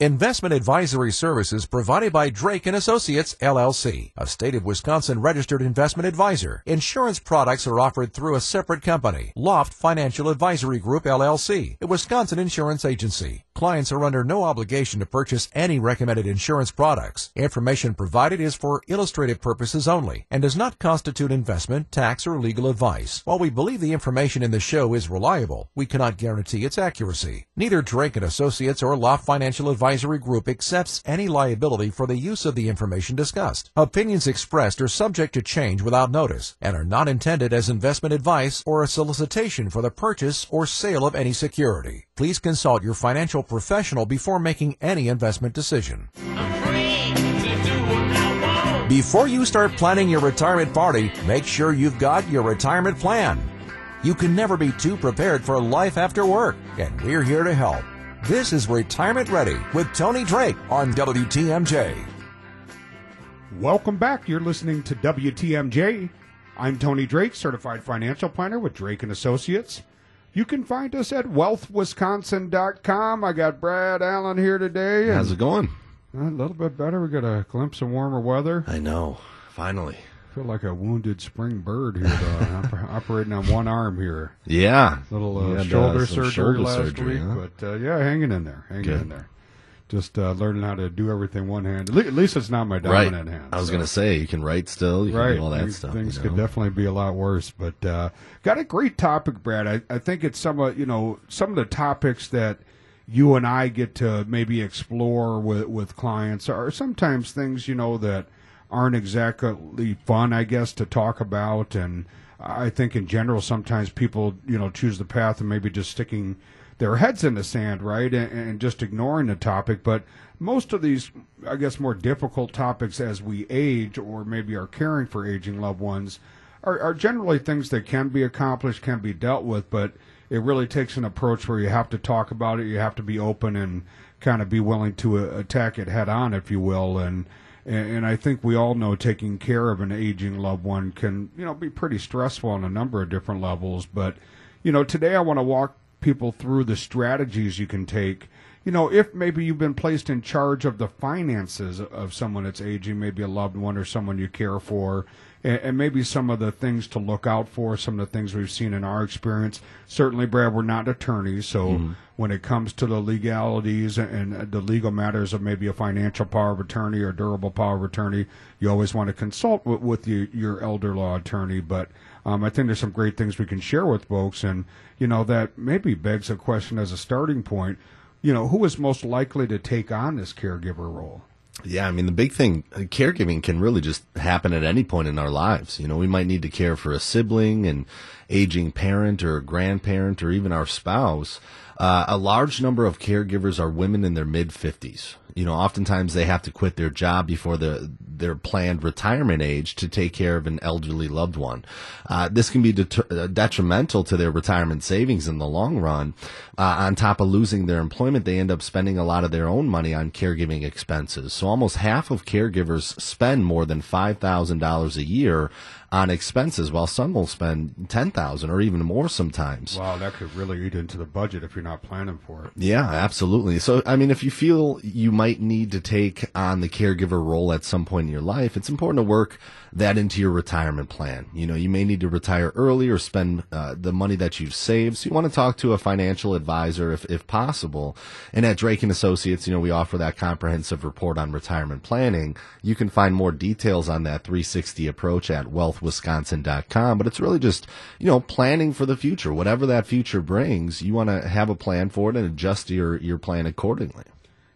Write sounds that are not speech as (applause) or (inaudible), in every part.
Investment advisory services provided by Drake and Associates LLC, a state of Wisconsin registered investment advisor. Insurance products are offered through a separate company, Loft Financial Advisory Group LLC, a Wisconsin insurance agency. Clients are under no obligation to purchase any recommended insurance products. Information provided is for illustrative purposes only and does not constitute investment, tax, or legal advice. While we believe the information in the show is reliable, we cannot guarantee its accuracy. Neither Drake and Associates or Loft Financial Advisory Group accepts any liability for the use of the information discussed. Opinions expressed are subject to change without notice and are not intended as investment advice or a solicitation for the purchase or sale of any security. Please consult your financial professional before making any investment decision. Before you start planning your retirement party, make sure you've got your retirement plan. You can never be too prepared for life after work, and we're here to help. This is Retirement Ready with Tony Drake on WTMJ. Welcome back. You're listening to WTMJ. I'm Tony Drake, certified financial planner with Drake and Associates. You can find us at wealthwisconsin.com. I got Brad Allen here today. How's it going? A little bit better. We got a glimpse of warmer weather. I know. Finally. feel like a wounded spring bird here, though. Oper- (laughs) operating on one arm here. Yeah. Little uh, shoulder surgery shoulder last surgery, week, huh? but uh, yeah, hanging in there, hanging Good. in there. Just uh, learning how to do everything one hand. At least it's not my Right. dominant hand. I was so. going to say, you can write still, you right. can do all that things, stuff. Things you could definitely be a lot worse, but uh, got a great topic, Brad. I, I think it's some of you know some of the topics that you and I get to maybe explore with with clients are sometimes things you know that aren't exactly fun, I guess, to talk about, and I think in general sometimes people you know choose the path of maybe just sticking their heads in the sand, right, and, and just ignoring the topic. But most of these, I guess, more difficult topics as we age or maybe are caring for aging loved ones are, are generally things that can be accomplished, can be dealt with, but it really takes an approach where you have to talk about it, you have to be open and kind of be willing to uh, attack it head on, if you will, and. And and I think we all know taking care of an aging loved one can, you know, be pretty stressful on a number of different levels. But, you know, today I want to walk people through the strategies you can take. You know, if maybe you've been placed in charge of the finances of someone that's aging, maybe a loved one or someone you care for, and, maybe some of the things to look out for, some of the things we've seen in our experience. Certainly, Brad, we're not attorneys, so mm-hmm. when it comes to the legalities and and the legal matters of maybe a financial power of attorney or durable power of attorney, you always want to consult with, with your, your elder law attorney. But um, I think there's some great things we can share with folks, and you know that maybe begs a question as a starting point. You know, who is most likely to take on this caregiver role? Yeah, I mean, the big thing, uh, caregiving can really just happen at any point in our lives. You know, we might need to care for a sibling, an aging parent or a grandparent, or even our spouse. Uh, a large number of caregivers are women in their mid 50s. You know, oftentimes they have to quit their job before the, their planned retirement age to take care of an elderly loved one. Uh, this can be deter- uh, detrimental to their retirement savings in the long run. Uh, on top of losing their employment, they end up spending a lot of their own money on caregiving expenses. So almost half of caregivers spend more than $5,000 a year on expenses, while some will spend 10000 or even more sometimes. Wow, that could really eat into the budget if you're not planning for it. Yeah, absolutely. So, I mean, if you feel you might need to take on the caregiver role at some point in your life, it's important to work that into your retirement plan. You know, you may need to retire early or spend uh, the money that you've saved. So you want to talk to a financial advisor if, if possible. And at Drake and Associates, you know, we offer that comprehensive report on retirement planning. You can find more details on that 360 approach at wealthwisconsin.com. But it's really just, you know, planning for the future. Whatever that future brings, you want to have a plan for it and adjust your, your plan accordingly.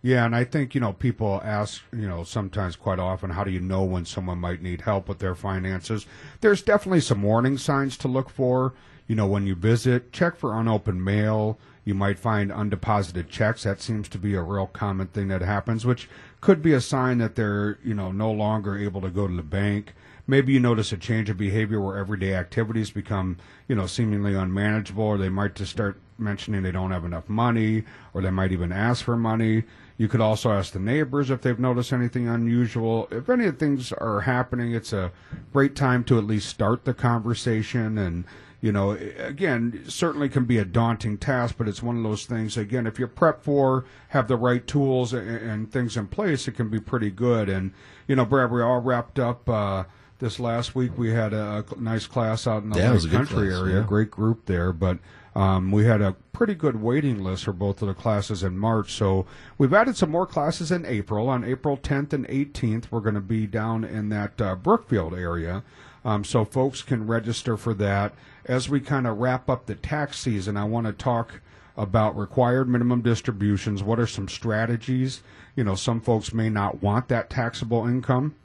Yeah, and I think, you know, people ask, you know, sometimes quite often, how do you know when someone might need help with their finances? There's definitely some warning signs to look for. You know, when you visit, check for unopened mail. You might find undeposited checks. That seems to be a real common thing that happens, which could be a sign that they're, you know, no longer able to go to the bank. Maybe you notice a change of behavior where everyday activities become, you know, seemingly unmanageable, or they might just start mentioning they don't have enough money, or they might even ask for money. You could also ask the neighbors if they've noticed anything unusual. If any of things are happening, it's a great time to at least start the conversation and, you know, again, certainly can be a daunting task, but it's one of those things. Again, if you're prepped for, have the right tools and, and things in place, it can be pretty good. And you know, Brad, we all wrapped up. Uh, this last week we had a, nice class out in the Yeah, it was Lake a good country class, area. yeah. Great group there, but um, we had a pretty good waiting list for both of the classes in March. So we've added some more classes in April. On April 10th and 18th, we're going to be down in that uh, Brookfield area. Um, so folks can register for that. As we kind of wrap up the tax season, I want to talk about required minimum distributions. What are some strategies? You know, some folks may not want that taxable income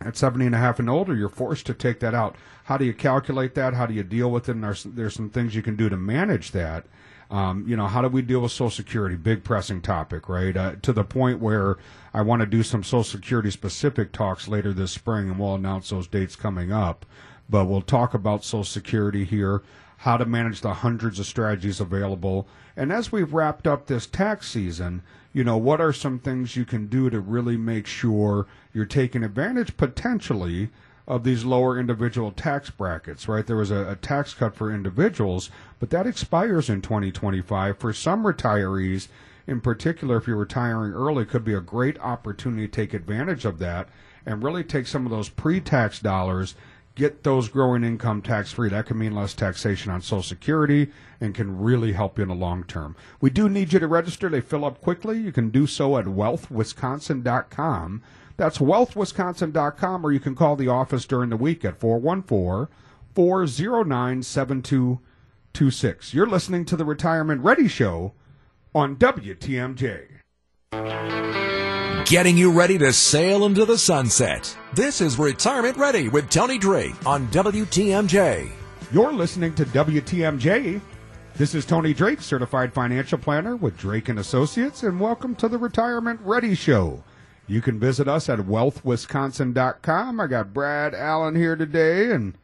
at 70 and a half and older, you're forced to take that out. How do you calculate that? How do you deal with it? And there's, there's some things you can do to manage that. Um, you know, how do we deal with Social Security? Big pressing topic, right? Uh, to the point where I want to do some Social Security specific talks later this spring, and we'll announce those dates coming up. But we'll talk about Social Security here, how to manage the hundreds of strategies available. And as we've wrapped up this tax season, you know, what are some things you can do to really make sure you're taking advantage potentially of these lower individual tax brackets, right? There was a, a tax cut for individuals, but that expires in 2025. For some retirees, in particular, if you're retiring early, could be a great opportunity to take advantage of that and really take some of those pre-tax dollars get those growing income tax free. That can mean less taxation on Social Security and can really help you in the long term. We do need you to register. They fill up quickly. You can do so at wealthwisconsin.com. That's wealthwisconsin.com, or you can call the office during the week at 414 409 7226. You're listening to the Retirement Ready Show on WTMJ. Getting you ready to sail into the sunset. This is Retirement Ready with Tony Drake on WTMJ. You're listening to WTMJ. This is Tony Drake, certified financial planner with Drake and Associates, and welcome to the Retirement Ready Show. You can visit us at wealthwisconsin.com. I got Brad Allen here today and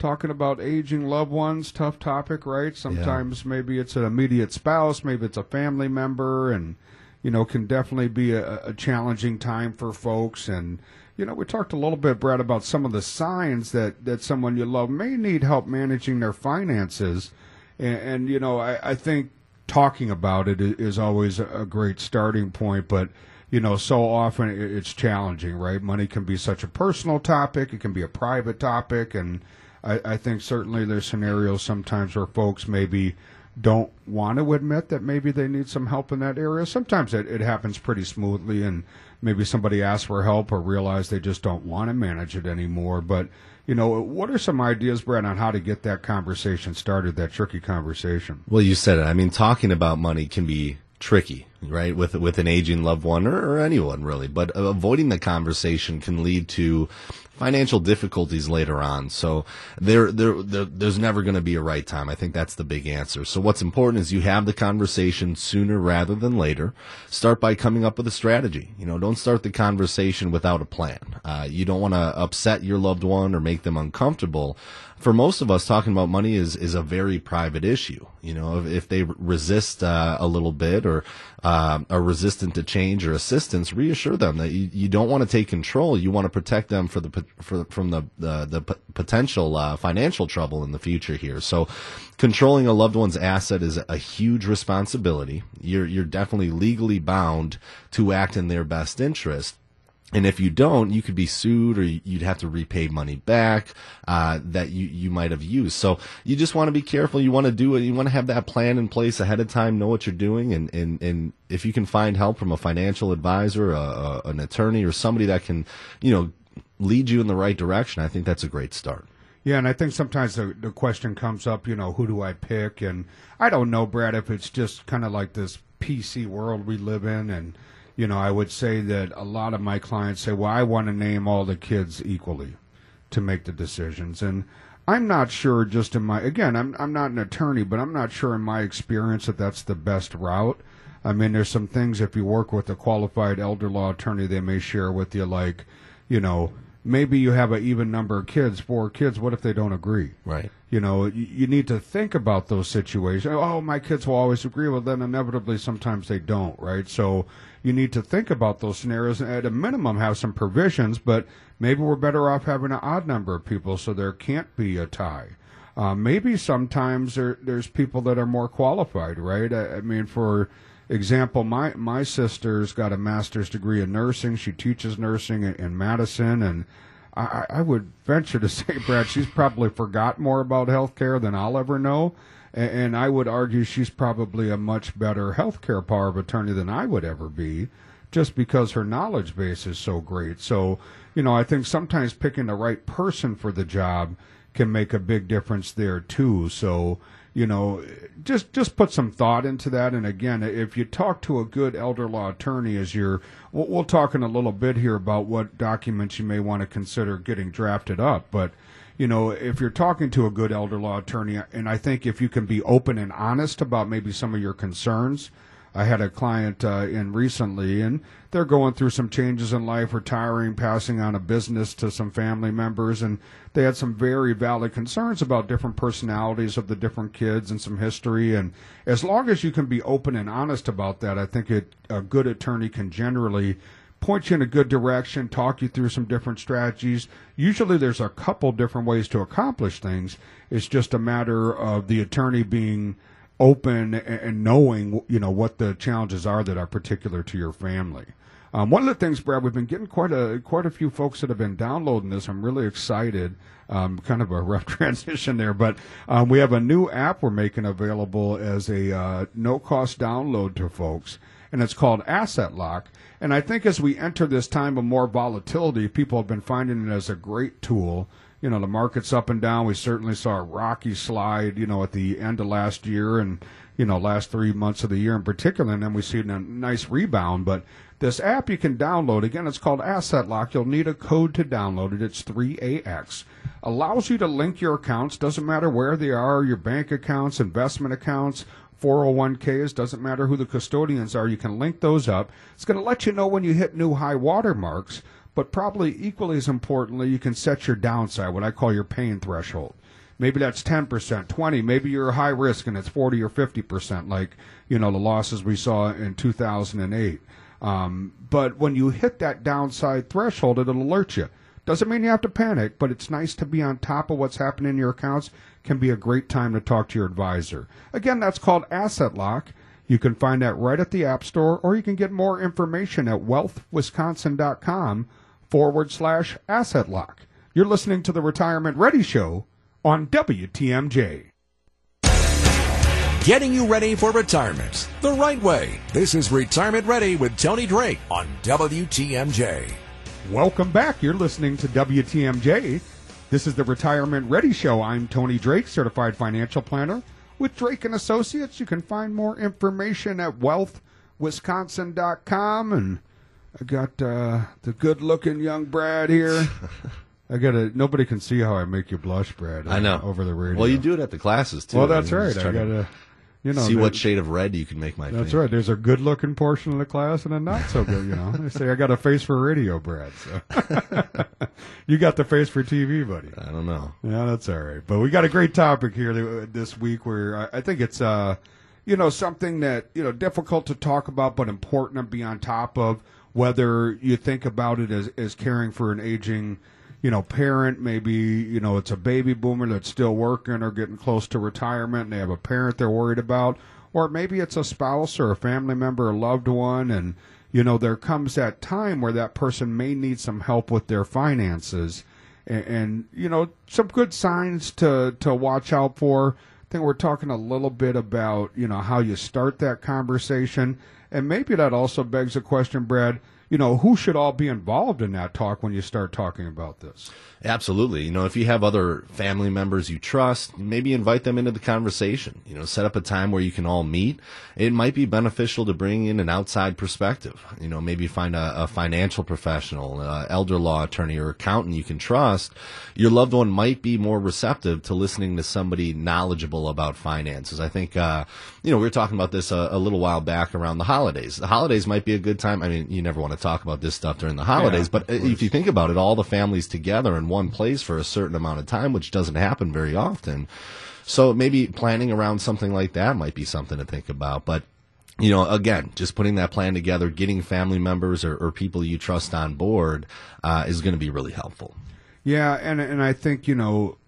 talking about aging loved ones, tough topic, right? Sometimes maybe it's an immediate spouse, maybe it's a family member and you know, can definitely be a, a challenging time for folks and you know, we talked a little bit, Brad, about some of the signs that, that someone you love may need help managing their finances. And, and you know, I, I think talking about it is, always a great starting point, but you know, so often it's challenging, right? Money can be such a personal topic, it can be a private topic, and I, I think certainly there's scenarios sometimes where folks maybe don't want to admit that maybe they need some help in that area. Sometimes it, it happens pretty smoothly, and maybe somebody asks for help or realize they just don't want to manage it anymore. But you know, what are some ideas, Brad, on how to get that conversation started, that tricky conversation? Well, you said it. I mean, talking about money can be tricky, right? With with an aging loved one or, or anyone really, but avoiding the conversation can lead to financial difficulties later on. So there, there, there there's never going to be a right time. I think that's the big answer. So what's important is you have the conversation sooner rather than later. Start by coming up with a strategy. You know, don't start the conversation without a plan. Uh, you don't want to upset your loved one or make them uncomfortable. For most of us, talking about money is, is a very private issue. You know, if, if they resist uh, a little bit or uh, are resistant to change or assistance, reassure them that you, you don't want to take control. You want to protect them for the for, from the the, the p- potential uh, financial trouble in the future here. So, controlling a loved one's asset is a huge responsibility. You're you're definitely legally bound to act in their best interest. And if you don't, you could be sued or you'd have to repay money back uh, that you, you might have used. So you just want to be careful. You want to do it. You want to have that plan in place ahead of time, know what you're doing. And, and, and if you can find help from a financial advisor, a, a, an attorney, or somebody that can, you know, lead you in the right direction, I think that's a great start. Yeah, and I think sometimes the, the question comes up, you know, who do I pick? And I don't know, Brad, if it's just kind of like this PC world we live in. And, you know, I would say that a lot of my clients say, well, I want to name all the kids equally to make the decisions. And I'm not sure just in my, again, I'm, I'm not an attorney, but I'm not sure in my experience that that's the best route. I mean, there's some things if you work with a qualified elder law attorney, they may share with you, like, you know, maybe you have an even number of kids, four kids. What if they don't agree? Right. You know, you, you need to think about those situations. Oh, my kids will always agree. Well, then inevitably sometimes they don't, right? So you need to think about those scenarios and at a minimum have some provisions, but maybe we're better off having an odd number of people so there can't be a tie. Uh, maybe sometimes there, there's people that are more qualified, right? I, I mean, for example, my my sister's got a master's degree in nursing. She teaches nursing in, in Madison, and I, I would venture to (laughs) say, Brad, she's probably forgot more about healthcare than I'll ever know. And, I would argue she's probably a much better healthcare power of attorney than I would ever be, just because her knowledge base is so great. So, you know, I think sometimes picking the right person for the job can make a big difference there too. So, you know, just just put some thought into that. And again, if you talk to a good elder law attorney, as you're, we'll, we'll talk in a little bit here about what documents you may want to consider getting drafted up. But you know, if you're talking to a good elder law attorney, and I think if you can be open and honest about maybe some of your concerns. I had a client uh, in recently, and they're going through some changes in life, retiring, passing on a business to some family members, and they had some very valid concerns about different personalities of the different kids and some history. And as long as you can be open and honest about that, I think it, a good attorney can generally point you in a good direction, talk you through some different strategies. Usually there's a couple different ways to accomplish things. It's just a matter of the attorney being open and knowing you know what the challenges are that are particular to your family. Um, one of the things, Brad, we've been getting quite a quite a few folks that have been downloading this. I'm really excited. Um, kind of a (laughs) rough transition there, but um, we have a new app we're making available as a uh, no cost download to folks, and it's called Asset Lock. And I think as we enter this time of more volatility, people have been finding it as a great tool you know, the market's up and down. We certainly saw a rocky slide, you know, at the end of last year and, you know, last three months of the year in particular. And then we see a nice rebound. But this app you can download, again, it's called Asset Lock. You'll need a code to download it. It's 3AX. Allows you to link your accounts. Doesn't matter where they are, your bank accounts, investment accounts, 401ks, doesn't matter who the custodians are, you can link those up. It's going to let you know when you hit new high water marks. But probably equally as importantly, you can set your downside, what I call your pain threshold. Maybe that's 10%, 20, maybe you're high risk and it's 40 or 50%, like, you know, the losses we saw in 2008. Um, but when you hit that downside threshold, it'll alert you. Doesn't mean you have to panic, but it's nice to be on top of what's happening in your accounts. Can be a great time to talk to your advisor. Again, that's called Asset Lock. You can find that right at the App Store, or you can get more information at wealthwisconsin.com forward slash asset lock. You're listening to the Retirement Ready Show on WTMJ. Getting you ready for retirement the right way. This is Retirement Ready with Tony Drake on WTMJ. Welcome back. You're listening to WTMJ. This is the Retirement Ready Show. I'm Tony Drake, certified financial planner with Drake and Associates. You can find more information at wealthwisconsin.com and I got uh, the good-looking young Brad here. (laughs) I got to. Nobody can see how I make you blush, Brad. I know over the radio. Well, you do it at the classes too. Well, that's I mean, right. I got to. You know, see what shade of red you can make my. Face. That's face. right. There's a good-looking portion of the class and a not so good. You know, they say I got a face for radio, Brad. So (laughs) you got the face for TV, buddy. I don't know. Yeah, that's all right. But we got a great topic here this week where I think it's uh, you know, something that you know difficult to talk about but important to be on top of whether you think about it as, as caring for an aging, you know, parent, maybe, you know, it's a baby boomer that's still working or getting close to retirement and they have a parent they're worried about, or maybe it's a spouse or a family member, a loved one, and, you know, there comes that time where that person may need some help with their finances. And, and you know, some good signs to, to watch out for. I think we're talking a little bit about, you know, how you start that conversation and maybe that also begs a question, Brad. You know, who should all be involved in that talk when you start talking about this? Absolutely. You know, if you have other family members you trust, maybe invite them into the conversation. You know, set up a time where you can all meet. It might be beneficial to bring in an outside perspective. You know, maybe find a, a financial professional, uh, elder law attorney, or accountant you can trust. Your loved one might be more receptive to listening to somebody knowledgeable about finances. I think, uh, you know, we were talking about this a, a, little while back around the holidays. The holidays might be a good time. I mean, you never want to talk about this stuff during the holidays, yeah, but if you think about it, all the families together in one place for a certain amount of time, which doesn't happen very often. So maybe planning around something like that might be something to think about. But you know, again, just putting that plan together, getting family members or, or people you trust on board uh, is going to be really helpful. Yeah, and and I think you know,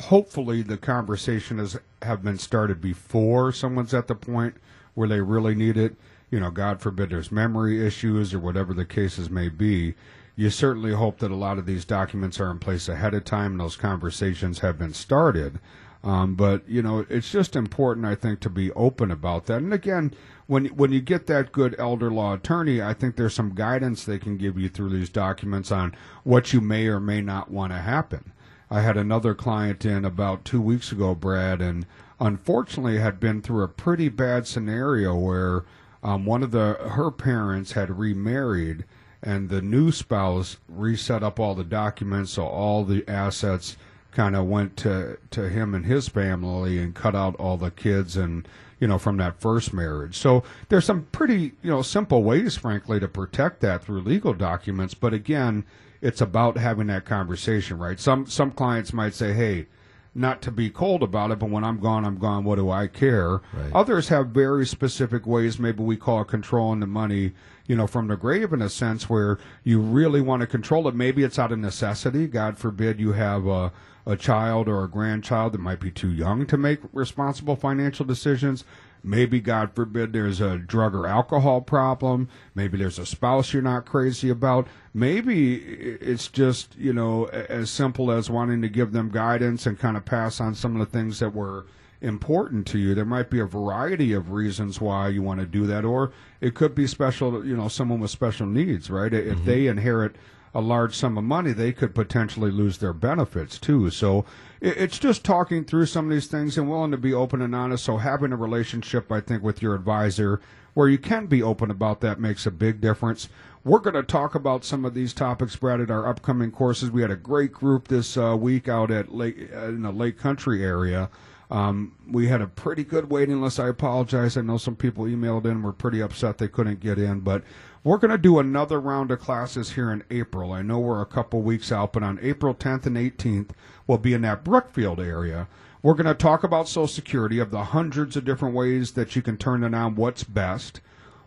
hopefully the conversation has have been started before someone's at the point where they really need it. You know, God forbid there's memory issues or whatever the cases may be. You certainly hope that a lot of these documents are in place ahead of time and those conversations have been started. Um, but you know, it's just important, I think, to be open about that. And again, when when you get that good elder law attorney, I think there's some guidance they can give you through these documents on what you may or may not want to happen. I had another client in about two weeks ago, Brad, and unfortunately had been through a pretty bad scenario where um, one of the her parents had remarried, and the new spouse reset up all the documents, so all the assets kind of went to to him and his family and cut out all the kids and you know from that first marriage. So there's some pretty you know simple ways, frankly, to protect that through legal documents. But again, it's about having that conversation, right? Some some clients might say, hey. Not to be cold about it, but when I'm gone, I'm gone. What do I care? Right. Others have very specific ways. Maybe we call it controlling the money, you know, from the grave in a sense where you really want to control it. Maybe it's out of necessity. God forbid you have a, a child or a grandchild that might be too young to make responsible financial decisions. Maybe, God forbid, there's a drug or alcohol problem. Maybe there's a spouse you're not crazy about. Maybe it's just, you know, as simple as wanting to give them guidance and kind of pass on some of the things that were important to you. There might be a variety of reasons why you want to do that, or it could be special, you know, someone with special needs, right? If mm-hmm. they inherit a large sum of money, they could potentially lose their benefits too. So it's just talking through some of these things and willing to be open and honest. So having a relationship, I think, with your advisor where you can be open about that makes a big difference. We're going to talk about some of these topics, Brad, at our upcoming courses. We had a great group this uh, week out at Lake uh, in the Lake Country area. Um, we had a pretty good waiting list. I apologize. I know some people emailed in were pretty upset they couldn't get in, but we're going to do another round of classes here in April. I know we're a couple weeks out, but on April 10th and 18th, we'll be in that Brookfield area. We're going to talk about Social Security, of the hundreds of different ways that you can turn it on, what's best.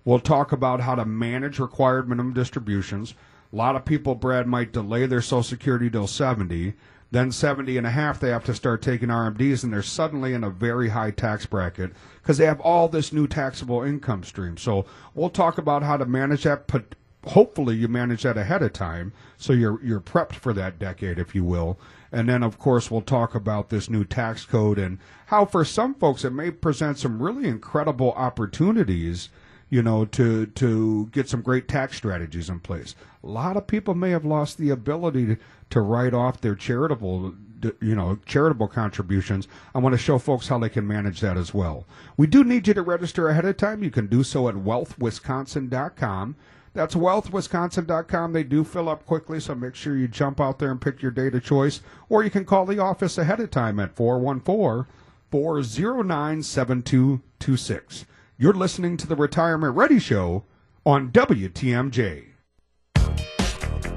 We'll talk about how to manage required minimum distributions. A lot of people, Brad, might delay their Social Security till 70. Then 70 and a half, they have to start taking RMDs, and they're suddenly in a very high tax bracket because they have all this new taxable income stream. So we'll talk about how to manage that. But hopefully, you manage that ahead of time, so you're you're prepped for that decade, if you will. And then, of course, we'll talk about this new tax code and how, for some folks, it may present some really incredible opportunities you know, to to get some great tax strategies in place. A lot of people may have lost the ability to, to write off their charitable you know charitable contributions. I want to show folks how they can manage that as well. We do need you to register ahead of time. You can do so at wealthwisconsin.com that's wealthwisconsin.com they do fill up quickly so make sure you jump out there and pick your date of choice or you can call the office ahead of time at 414 409 7226 you're listening to the Retirement Ready Show on WTMJ.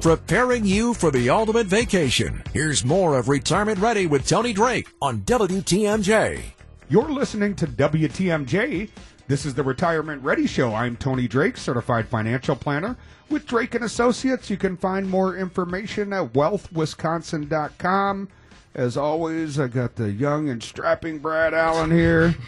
Preparing you for the ultimate vacation. Here's more of Retirement Ready with Tony Drake on WTMJ. You're listening to WTMJ. This is the Retirement Ready Show. I'm Tony Drake, certified financial planner with Drake and Associates. You can find more information at wealthwisconsin.com. As always, I got the young and strapping Brad Allen here. (laughs)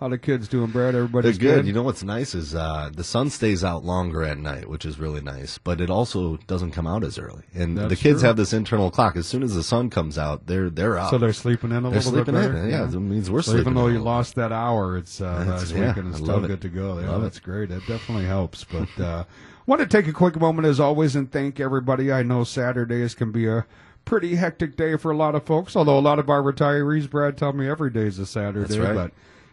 How the kids doing, Brad? Everybody's They're good. good. You know what's nice is uh, the sun stays out longer at night, which is really nice. But it also doesn't come out as early. And the kids true. have this internal clock. As soon as the sun comes out, they're they're out. so they're sleeping in a They're little sleeping bit in. better. Yeah, it means we're So sleeping. even though you lost that hour, it's uh, last yeah, week and it's still it. good to go. Yeah, Love it. that's great. That definitely helps. But uh, (laughs) want to take a quick moment as always and thank everybody. I know Saturdays can be a pretty hectic day for a lot of folks. Although a lot of our retirees, Brad, tell me every day is a Saturday. That's right. But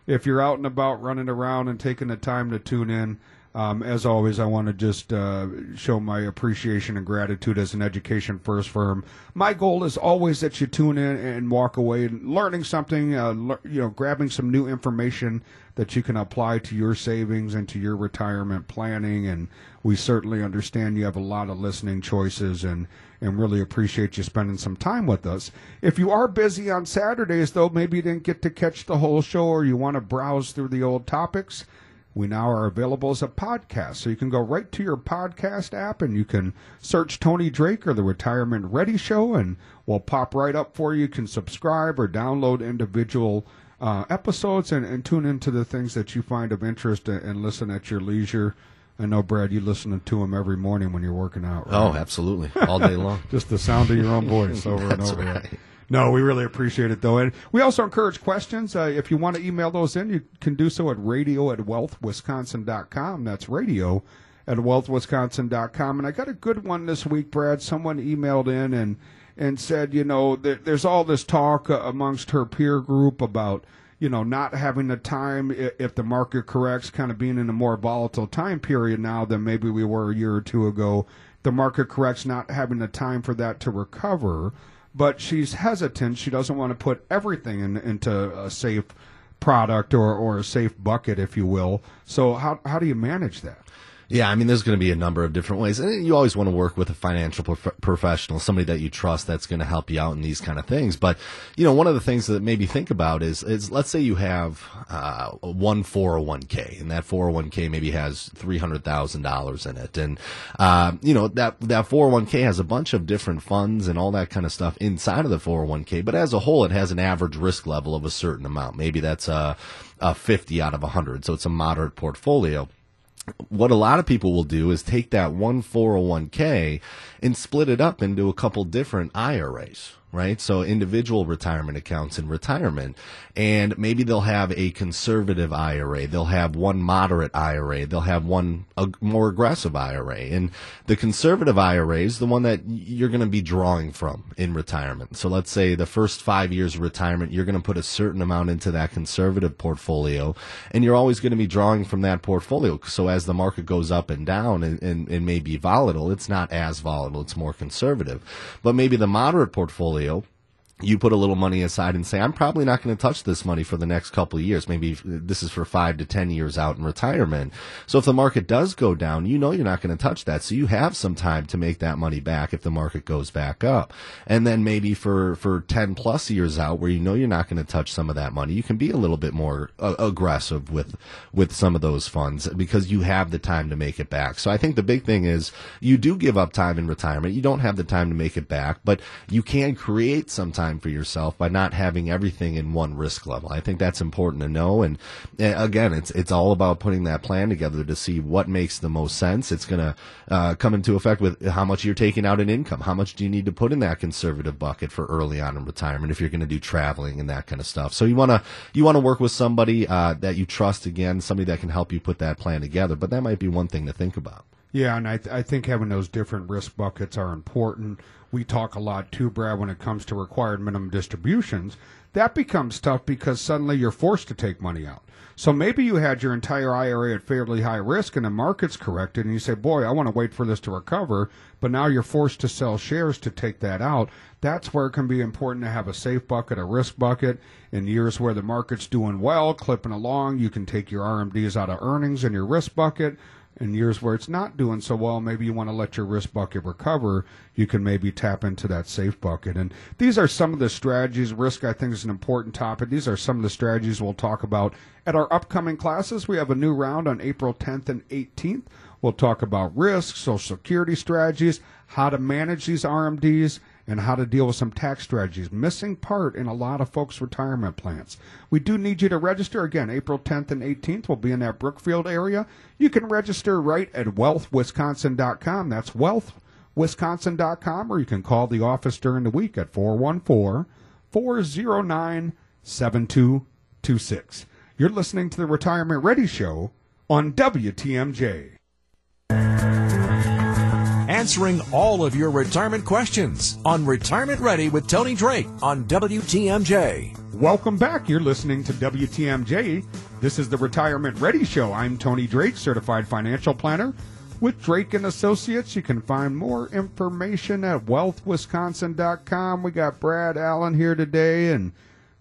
if you're out and about running around and taking the time to tune in, um, as always, I want to just uh, show my appreciation and gratitude as an education first firm. My goal is always that you tune in and walk away learning something, uh, lear- you know, grabbing some new information that you can apply to your savings and to your retirement planning. And we certainly understand you have a lot of listening choices and, and really appreciate you spending some time with us. If you are busy on Saturdays, though, maybe you didn't get to catch the whole show or you want to browse through the old topics, we now are available as a podcast. So you can go right to your podcast app and you can search Tony Drake or the Retirement Ready Show, and we'll pop right up for you. You can subscribe or download individual uh, episodes and, and tune into the things that you find of interest and, and listen at your leisure. I know, Brad, you listen to them every morning when you're working out. Right? Oh, absolutely, all day long. (laughs) Just the sound of your own voice (laughs) over and over. right. No, we really appreciate it, though. And we also encourage questions. Uh, if you want to email those in, you can do so at radio at wealthwisconsin.com. That's radio at wealthwisconsin.com. And I got a good one this week, Brad. Someone emailed in and, and said, you know, there, there's all this talk uh, amongst her peer group about, you know, not having the time if the market corrects, kind of being in a more volatile time period now than maybe we were a year or two ago. The market corrects, not having the time for that to recover but she's hesitant. She doesn't want to put everything in, into a safe product or, or a safe bucket, if you will. So how how do you manage that? Yeah, I mean, there's going to be a number of different ways, and you always want to work with a financial prof- professional, somebody that you trust that's going to help you out in these kind of things. But you know, one of the things that maybe think about is, is let's say you have uh, one 401k, and that 401k maybe has three hundred thousand dollars in it, and uh, you know that that 401k has a bunch of different funds and all that kind of stuff inside of the 401k, but as a whole, it has an average risk level of a certain amount. Maybe that's a, a 50 out of 100, so it's a moderate portfolio what a lot of people will do is take that one 401k and split it up into a couple different IRAs, right? So individual retirement accounts in retirement. And maybe they'll have a conservative IRA. They'll have one moderate IRA. They'll have one more aggressive IRA. And the conservative IRA is the one that you're going to be drawing from in retirement. So let's say the first five years of retirement, you're going to put a certain amount into that conservative portfolio and you're always going to be drawing from that portfolio. So as the market goes up and down and, and, and may be volatile, it's not as volatile. It's more conservative. But maybe the moderate portfolio, portfolio you put a little money aside and say, I'm probably not going to touch this money for the next couple of years. Maybe this is for five to 10 years out in retirement. So if the market does go down, you know you're not going to touch that. So you have some time to make that money back if the market goes back up. And then maybe for, for 10 plus years out where you know you're not going to touch some of that money, you can be a little bit more uh, aggressive with, with some of those funds because you have the time to make it back. So I think the big thing is you do give up time in retirement. You don't have the time to make it back, but you can create some time for yourself by not having everything in one risk level. I think that's important to know. And uh, again, it's it's all about putting that plan together to see what makes the most sense. It's going to uh, come into effect with how much you're taking out in income. How much do you need to put in that conservative bucket for early on in retirement if you're going to do traveling and that kind of stuff. So you want to you want to work with somebody uh, that you trust. Again, somebody that can help you put that plan together. But that might be one thing to think about. Yeah, and I, th- I think having those different risk buckets are important. We talk a lot too, Brad, when it comes to required minimum distributions. That becomes tough because suddenly you're forced to take money out. So maybe you had your entire IRA at fairly high risk and the market's corrected and you say, boy, I want to wait for this to recover, but now you're forced to sell shares to take that out. That's where it can be important to have a safe bucket, a risk bucket. In years where the market's doing well, clipping along, you can take your RMDs out of earnings in your risk bucket in years where it's not doing so well, maybe you want to let your risk bucket recover. You can maybe tap into that safe bucket. And these are some of the strategies. Risk, I think, is an important topic. These are some of the strategies we'll talk about at our upcoming classes. We have a new round on April 10th and 18th. We'll talk about risk, social security strategies, how to manage these RMDs, and how to deal with some tax strategies. Missing part in a lot of folks' retirement plans. We do need you to register. Again, April 10th and 18th. We'll be in that Brookfield area. You can register right at wealthwisconsin.com. That's wealthwisconsin.com, or you can call the office during the week at 414 409 7226. You're listening to the Retirement Ready Show on WTMJ. Answering all of your retirement questions on Retirement Ready with Tony Drake on WTMJ. Welcome back. You're listening to WTMJ. This is the Retirement Ready Show. I'm Tony Drake, certified financial planner with Drake and Associates. You can find more information at wealthwisconsin.com. We got Brad Allen here today and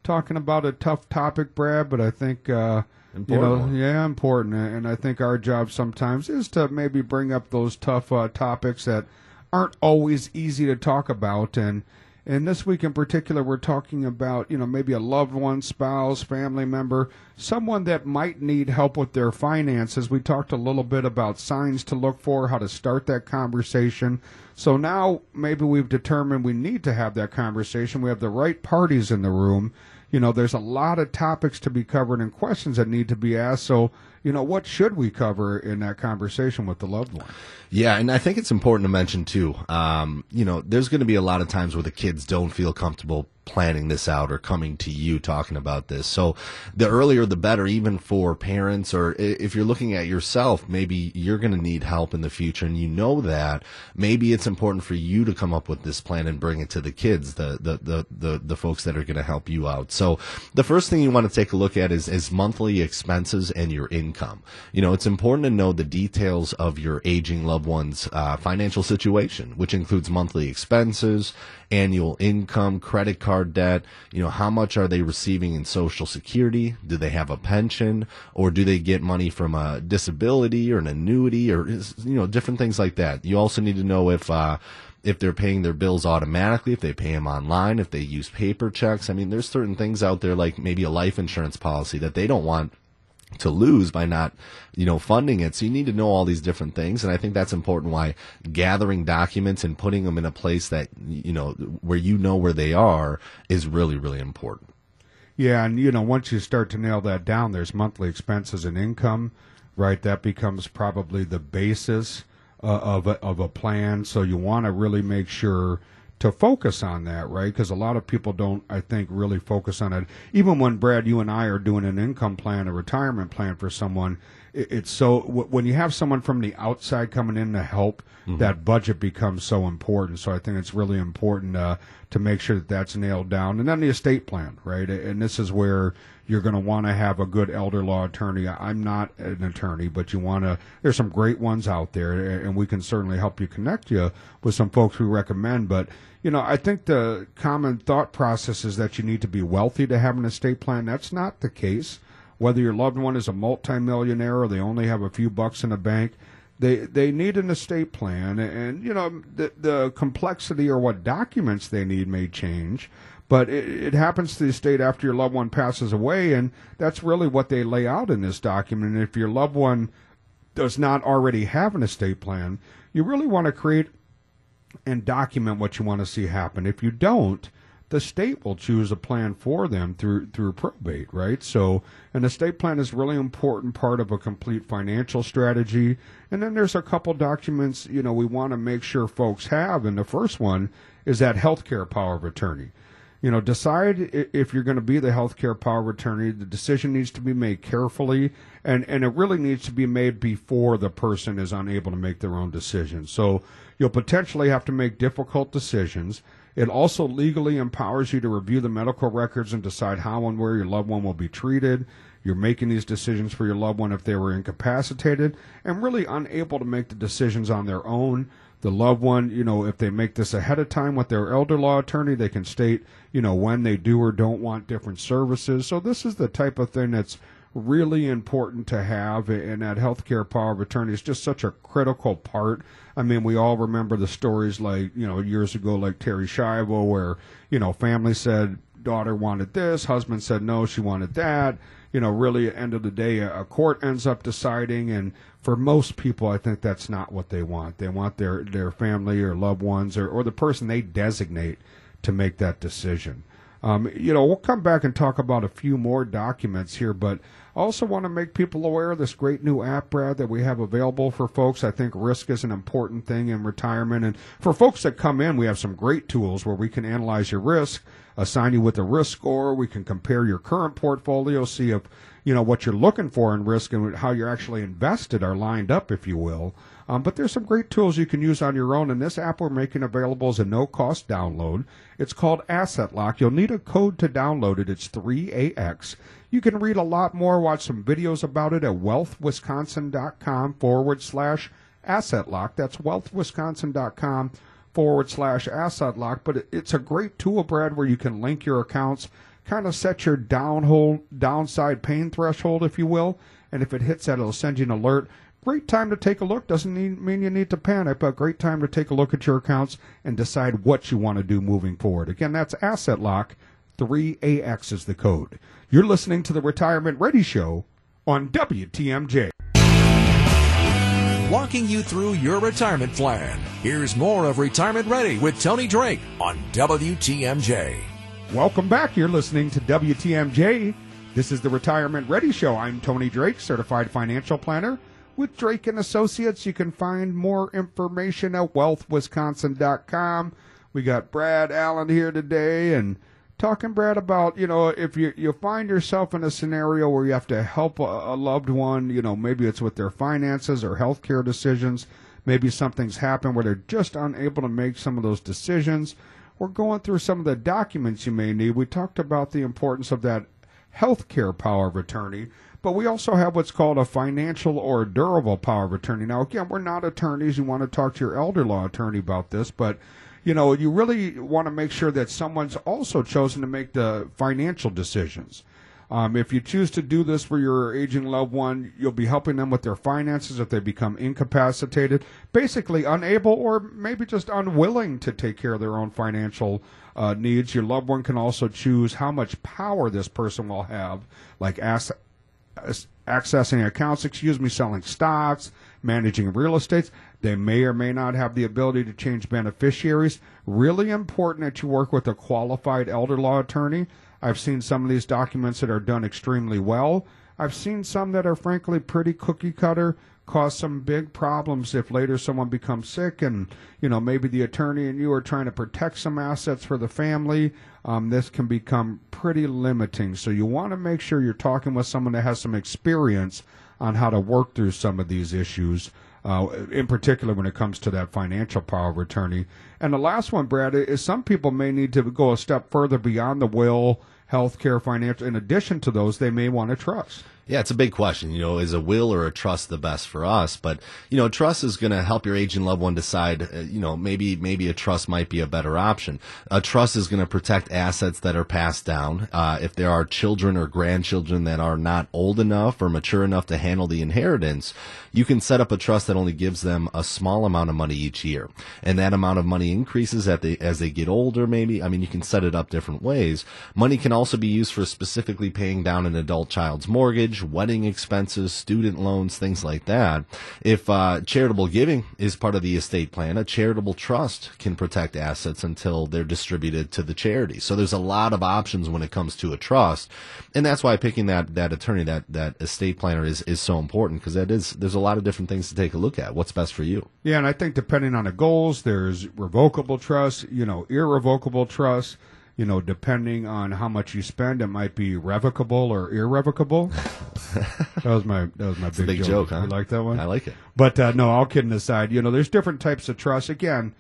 talking about a tough topic, Brad, but I think uh, you know, Important yeah, important. And I think our job sometimes is to maybe bring up those tough uh, topics that aren't always easy to talk about and And this week in particular, we're talking about, you know, maybe a loved one, spouse, family member, someone that might need help with their finances. We talked a little bit about signs to look for, how to start that conversation. So now maybe we've determined we need to have that conversation. We have the right parties in the room. You know, there's a lot of topics to be covered and questions that need to be asked. So you know, what should we cover in that conversation with the loved one? Yeah, and I think it's important to mention too. Um, you know, there's going to be a lot of times where the kids don't feel comfortable planning this out or coming to you talking about this. So the earlier the better, even for parents or if you're looking at yourself, maybe you're going to need help in the future and you know that. Maybe it's important for you to come up with this plan and bring it to the kids, the the the the, the folks that are going to help you out. So the first thing you want to take a look at is is monthly expenses and your income. You know, it's important to know the details of your aging loved one's uh, financial situation, which includes monthly expenses, annual income, credit card debt, you know, how much are they receiving in social security? Do they have a pension or do they get money from a disability or an annuity or you know, different things like that. You also need to know if uh if they're paying their bills automatically, if they pay them online, if they use paper checks. I mean, there's certain things out there like maybe a life insurance policy that they don't want to lose by not, you know, funding it. So you need to know all these different things. And I think that's important why gathering documents and putting them in a place that, you know, where you know where they are is really, really important. Yeah. And, you know, once you start to nail that down, there's monthly expenses and income, right? That becomes probably the basis uh, of, a, of a plan. So you want to really make sure to focus on that, right? Because a lot of people don't, I think, really focus on it. Even when Brad, you and I are doing an income plan, a retirement plan for someone, it's so when you have someone from the outside coming in to help, mm-hmm. that budget becomes so important. So I think it's really important uh, to make sure that that's nailed down. And then the estate plan, right? And this is where you're going to want to have a good elder law attorney. I'm not an attorney, but you want to. There's some great ones out there, and we can certainly help you connect you with some folks we recommend. But you know, I think the common thought process is that you need to be wealthy to have an estate plan. That's not the case. Whether your loved one is a multimillionaire or they only have a few bucks in the bank, they they need an estate plan, and you know the the complexity or what documents they need may change. But it, it, happens to the estate after your loved one passes away, and that's really what they lay out in this document. If your loved one does not already have an estate plan, you really want to create and document what you want to see happen. If you don't, the state will choose a plan for them through through probate, right? So an estate plan is really important part of a complete financial strategy. And then there's a couple documents, you know, we want to make sure folks have. And the first one is that healthcare power of attorney. You know, decide if you're going to be the healthcare power of attorney. The decision needs to be made carefully, and, and it really needs to be made before the person is unable to make their own decision. So You'll potentially have to make difficult decisions. It also legally empowers you to review the medical records and decide how and where your loved one will be treated. You're making these decisions for your loved one if they were incapacitated and really unable to make the decisions on their own. The loved one, you know, if they make this ahead of time with their elder law attorney, they can state, you know, when they do or don't want different services. So this is the type of thing that's really important to have, and that healthcare power of attorney is just such a critical part. I mean, we all remember the stories like you know years ago, like Terri Schiavo, where you know family said daughter wanted this, husband said no, she wanted that. You know, really, at the end of the day, a court ends up deciding, and for most people, I think that's not what they want. They want their their family or loved ones or, or the person they designate to make that decision. Um, you know, we'll come back and talk about a few more documents here, but also want to make people aware of this great new app, Brad, that we have available for folks. I think risk is an important thing in retirement. And for folks that come in, we have some great tools where we can analyze your risk, assign you with a risk score. We can compare your current portfolio, see if, you know, what you're looking for in risk and how you're actually invested are lined up, if you will. Um, but there's some great tools you can use on your own, and this app we're making available is a no-cost download. It's called Asset Lock. You'll need a code to download it. It's 3AX. You can read a lot more, watch some videos about it at wealthwisconsin.com forward slash asset lock. That's wealthwisconsin.com forward slash asset lock. But it's a great tool, Brad, where you can link your accounts, kind of set your downhole, downside pain threshold, if you will. And if it hits that, it'll send you an alert great time to take a look. Doesn't need, mean you need to panic, but great time to take a look at your accounts and decide what you want to do moving forward. Again, that's Asset Lock. 3AX is the code. You're listening to the Retirement Ready Show on WTMJ. Walking you through your retirement plan. Here's more of Retirement Ready with Tony Drake on WTMJ. Welcome back. You're listening to WTMJ. This is the Retirement Ready Show. I'm Tony Drake, certified financial planner with Drake and Associates. You can find more information at wealthwisconsin.com. We got Brad Allen here today and talking Brad about, you know, if you you find yourself in a scenario where you have to help a, a loved one, you know, maybe it's with their finances or healthcare decisions, maybe something's happened where they're just unable to make some of those decisions. We're going through some of the documents you may need. We talked about the importance of that healthcare power of attorney, but we also have what's called a financial or durable power of attorney. Now, again, we're not attorneys. You want to talk to your elder law attorney about this, but you know, you really want to make sure that someone's also chosen to make the financial decisions. Um, if you choose to do this for your aging loved one, you'll be helping them with their finances if they become incapacitated, basically unable or maybe just unwilling to take care of their own financial uh, needs. Your loved one can also choose how much power this person will have, like ask, accessing accounts, excuse me, selling stocks, managing real estate. They may or may not have the ability to change beneficiaries. Really important that you work with a qualified elder law attorney. I've seen some of these documents that are done extremely well. I've seen some that are frankly pretty cookie cutter, cause some big problems if later someone becomes sick and, you know, maybe the attorney and you are trying to protect some assets for the family. Um, this can become pretty limiting. So you want to make sure you're talking with someone that has some experience on how to work through some of these issues. Uh, in particular, when it comes to that financial power of attorney. And the last one, Brad, is some people may need to go a step further beyond the will, health care, financial. In addition to those, they may want to trust. Yeah, it's a big question. You know, is a will or a trust the best for us? But you know, a trust is going to help your aging loved one decide. Uh, you know, maybe maybe a trust might be a better option. A trust is going to protect assets that are passed down. Uh, if there are children or grandchildren that are not old enough or mature enough to handle the inheritance, you can set up a trust that only gives them a small amount of money each year, and that amount of money increases at the, as they get older. Maybe I mean, you can set it up different ways. Money can also be used for specifically paying down an adult child's mortgage mortgage, wedding expenses, student loans, things like that. If uh, charitable giving is part of the estate plan, a charitable trust can protect assets until they're distributed to the charity. So there's a lot of options when it comes to a trust, and that's why picking that that attorney, that that estate planner is is so important because that is there's a lot of different things to take a look at. What's best for you? Yeah, and I think depending on the goals, there's revocable trust, you know, irrevocable trust you know, depending on how much you spend, it might be revocable or irrevocable. (laughs) that was my that was my big, big, joke. joke huh? You like that one? I like it. But uh, no, all kidding aside, you know, there's different types of trust. Again,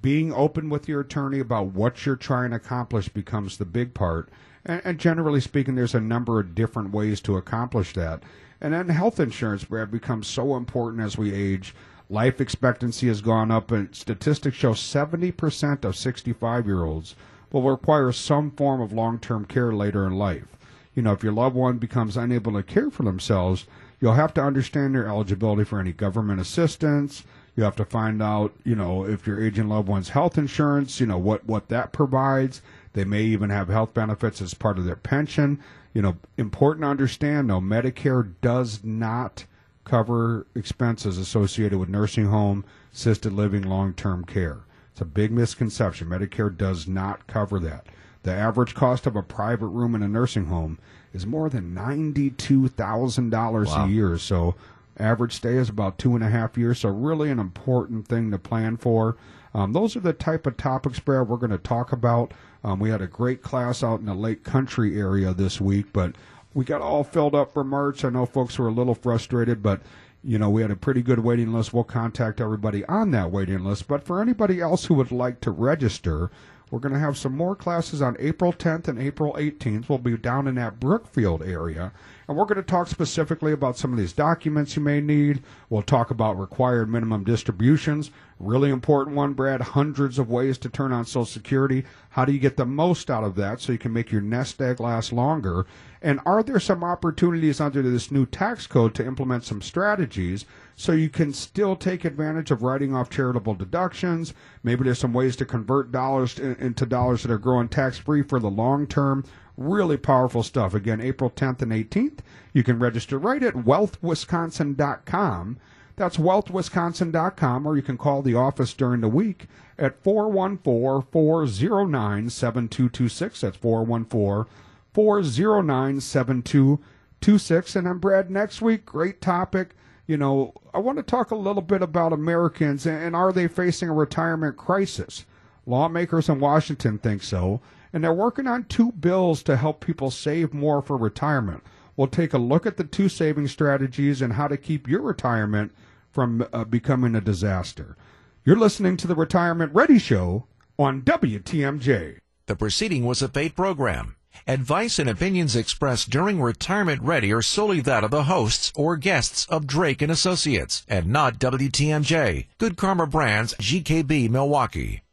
being open with your attorney about what you're trying to accomplish becomes the big part. And, and generally speaking, there's a number of different ways to accomplish that. And then health insurance, Brad, becomes so important as we age. Life expectancy has gone up, and statistics show 70% of 65 year olds will require some form of long term care later in life. You know, if your loved one becomes unable to care for themselves, you'll have to understand their eligibility for any government assistance. You have to find out, you know, if your aging loved one's health insurance, you know, what, what that provides. They may even have health benefits as part of their pension. You know, important to understand though, Medicare does not cover expenses associated with nursing home, assisted living, long term care. It's a big misconception. Medicare does not cover that. The average cost of a private room in a nursing home is more than $92,000 wow. a year. So, average stay is about two and a half years. So, really an important thing to plan for. Um, those are the type of topics, Brad, we're going to talk about. Um, we had a great class out in the Lake Country area this week, but we got all filled up for March. I know folks were a little frustrated, but you know, we had a pretty good waiting list. We'll contact everybody on that waiting list. But for anybody else who would like to register, we're going to have some more classes on April 10th and April 18th. We'll be down in that Brookfield area. And we're going to talk specifically about some of these documents you may need. We'll talk about required minimum distributions. Really important one, Brad. Hundreds of ways to turn on Social Security. How do you get the most out of that so you can make your nest egg last longer? And are there some opportunities under this new tax code to implement some strategies so you can still take advantage of writing off charitable deductions? Maybe there's some ways to convert dollars to, into dollars that are growing tax free for the long term. Really powerful stuff. Again, April 10th and 18th. You can register right at wealthwisconsin.com. That's wealthwisconsin.com, or you can call the office during the week at 414 409 7226. That's 414 409 7226. And I'm Brad next week. Great topic. You know, I want to talk a little bit about Americans and are they facing a retirement crisis? Lawmakers in Washington think so, and they're working on two bills to help people save more for retirement. We'll take a look at the two saving strategies and how to keep your retirement from uh, becoming a disaster. You're listening to the Retirement Ready Show on WTMJ. The proceeding was a paid program. Advice and opinions expressed during Retirement Ready are solely that of the hosts or guests of Drake and Associates and not WTMJ. Good Karma Brands, GKB, Milwaukee.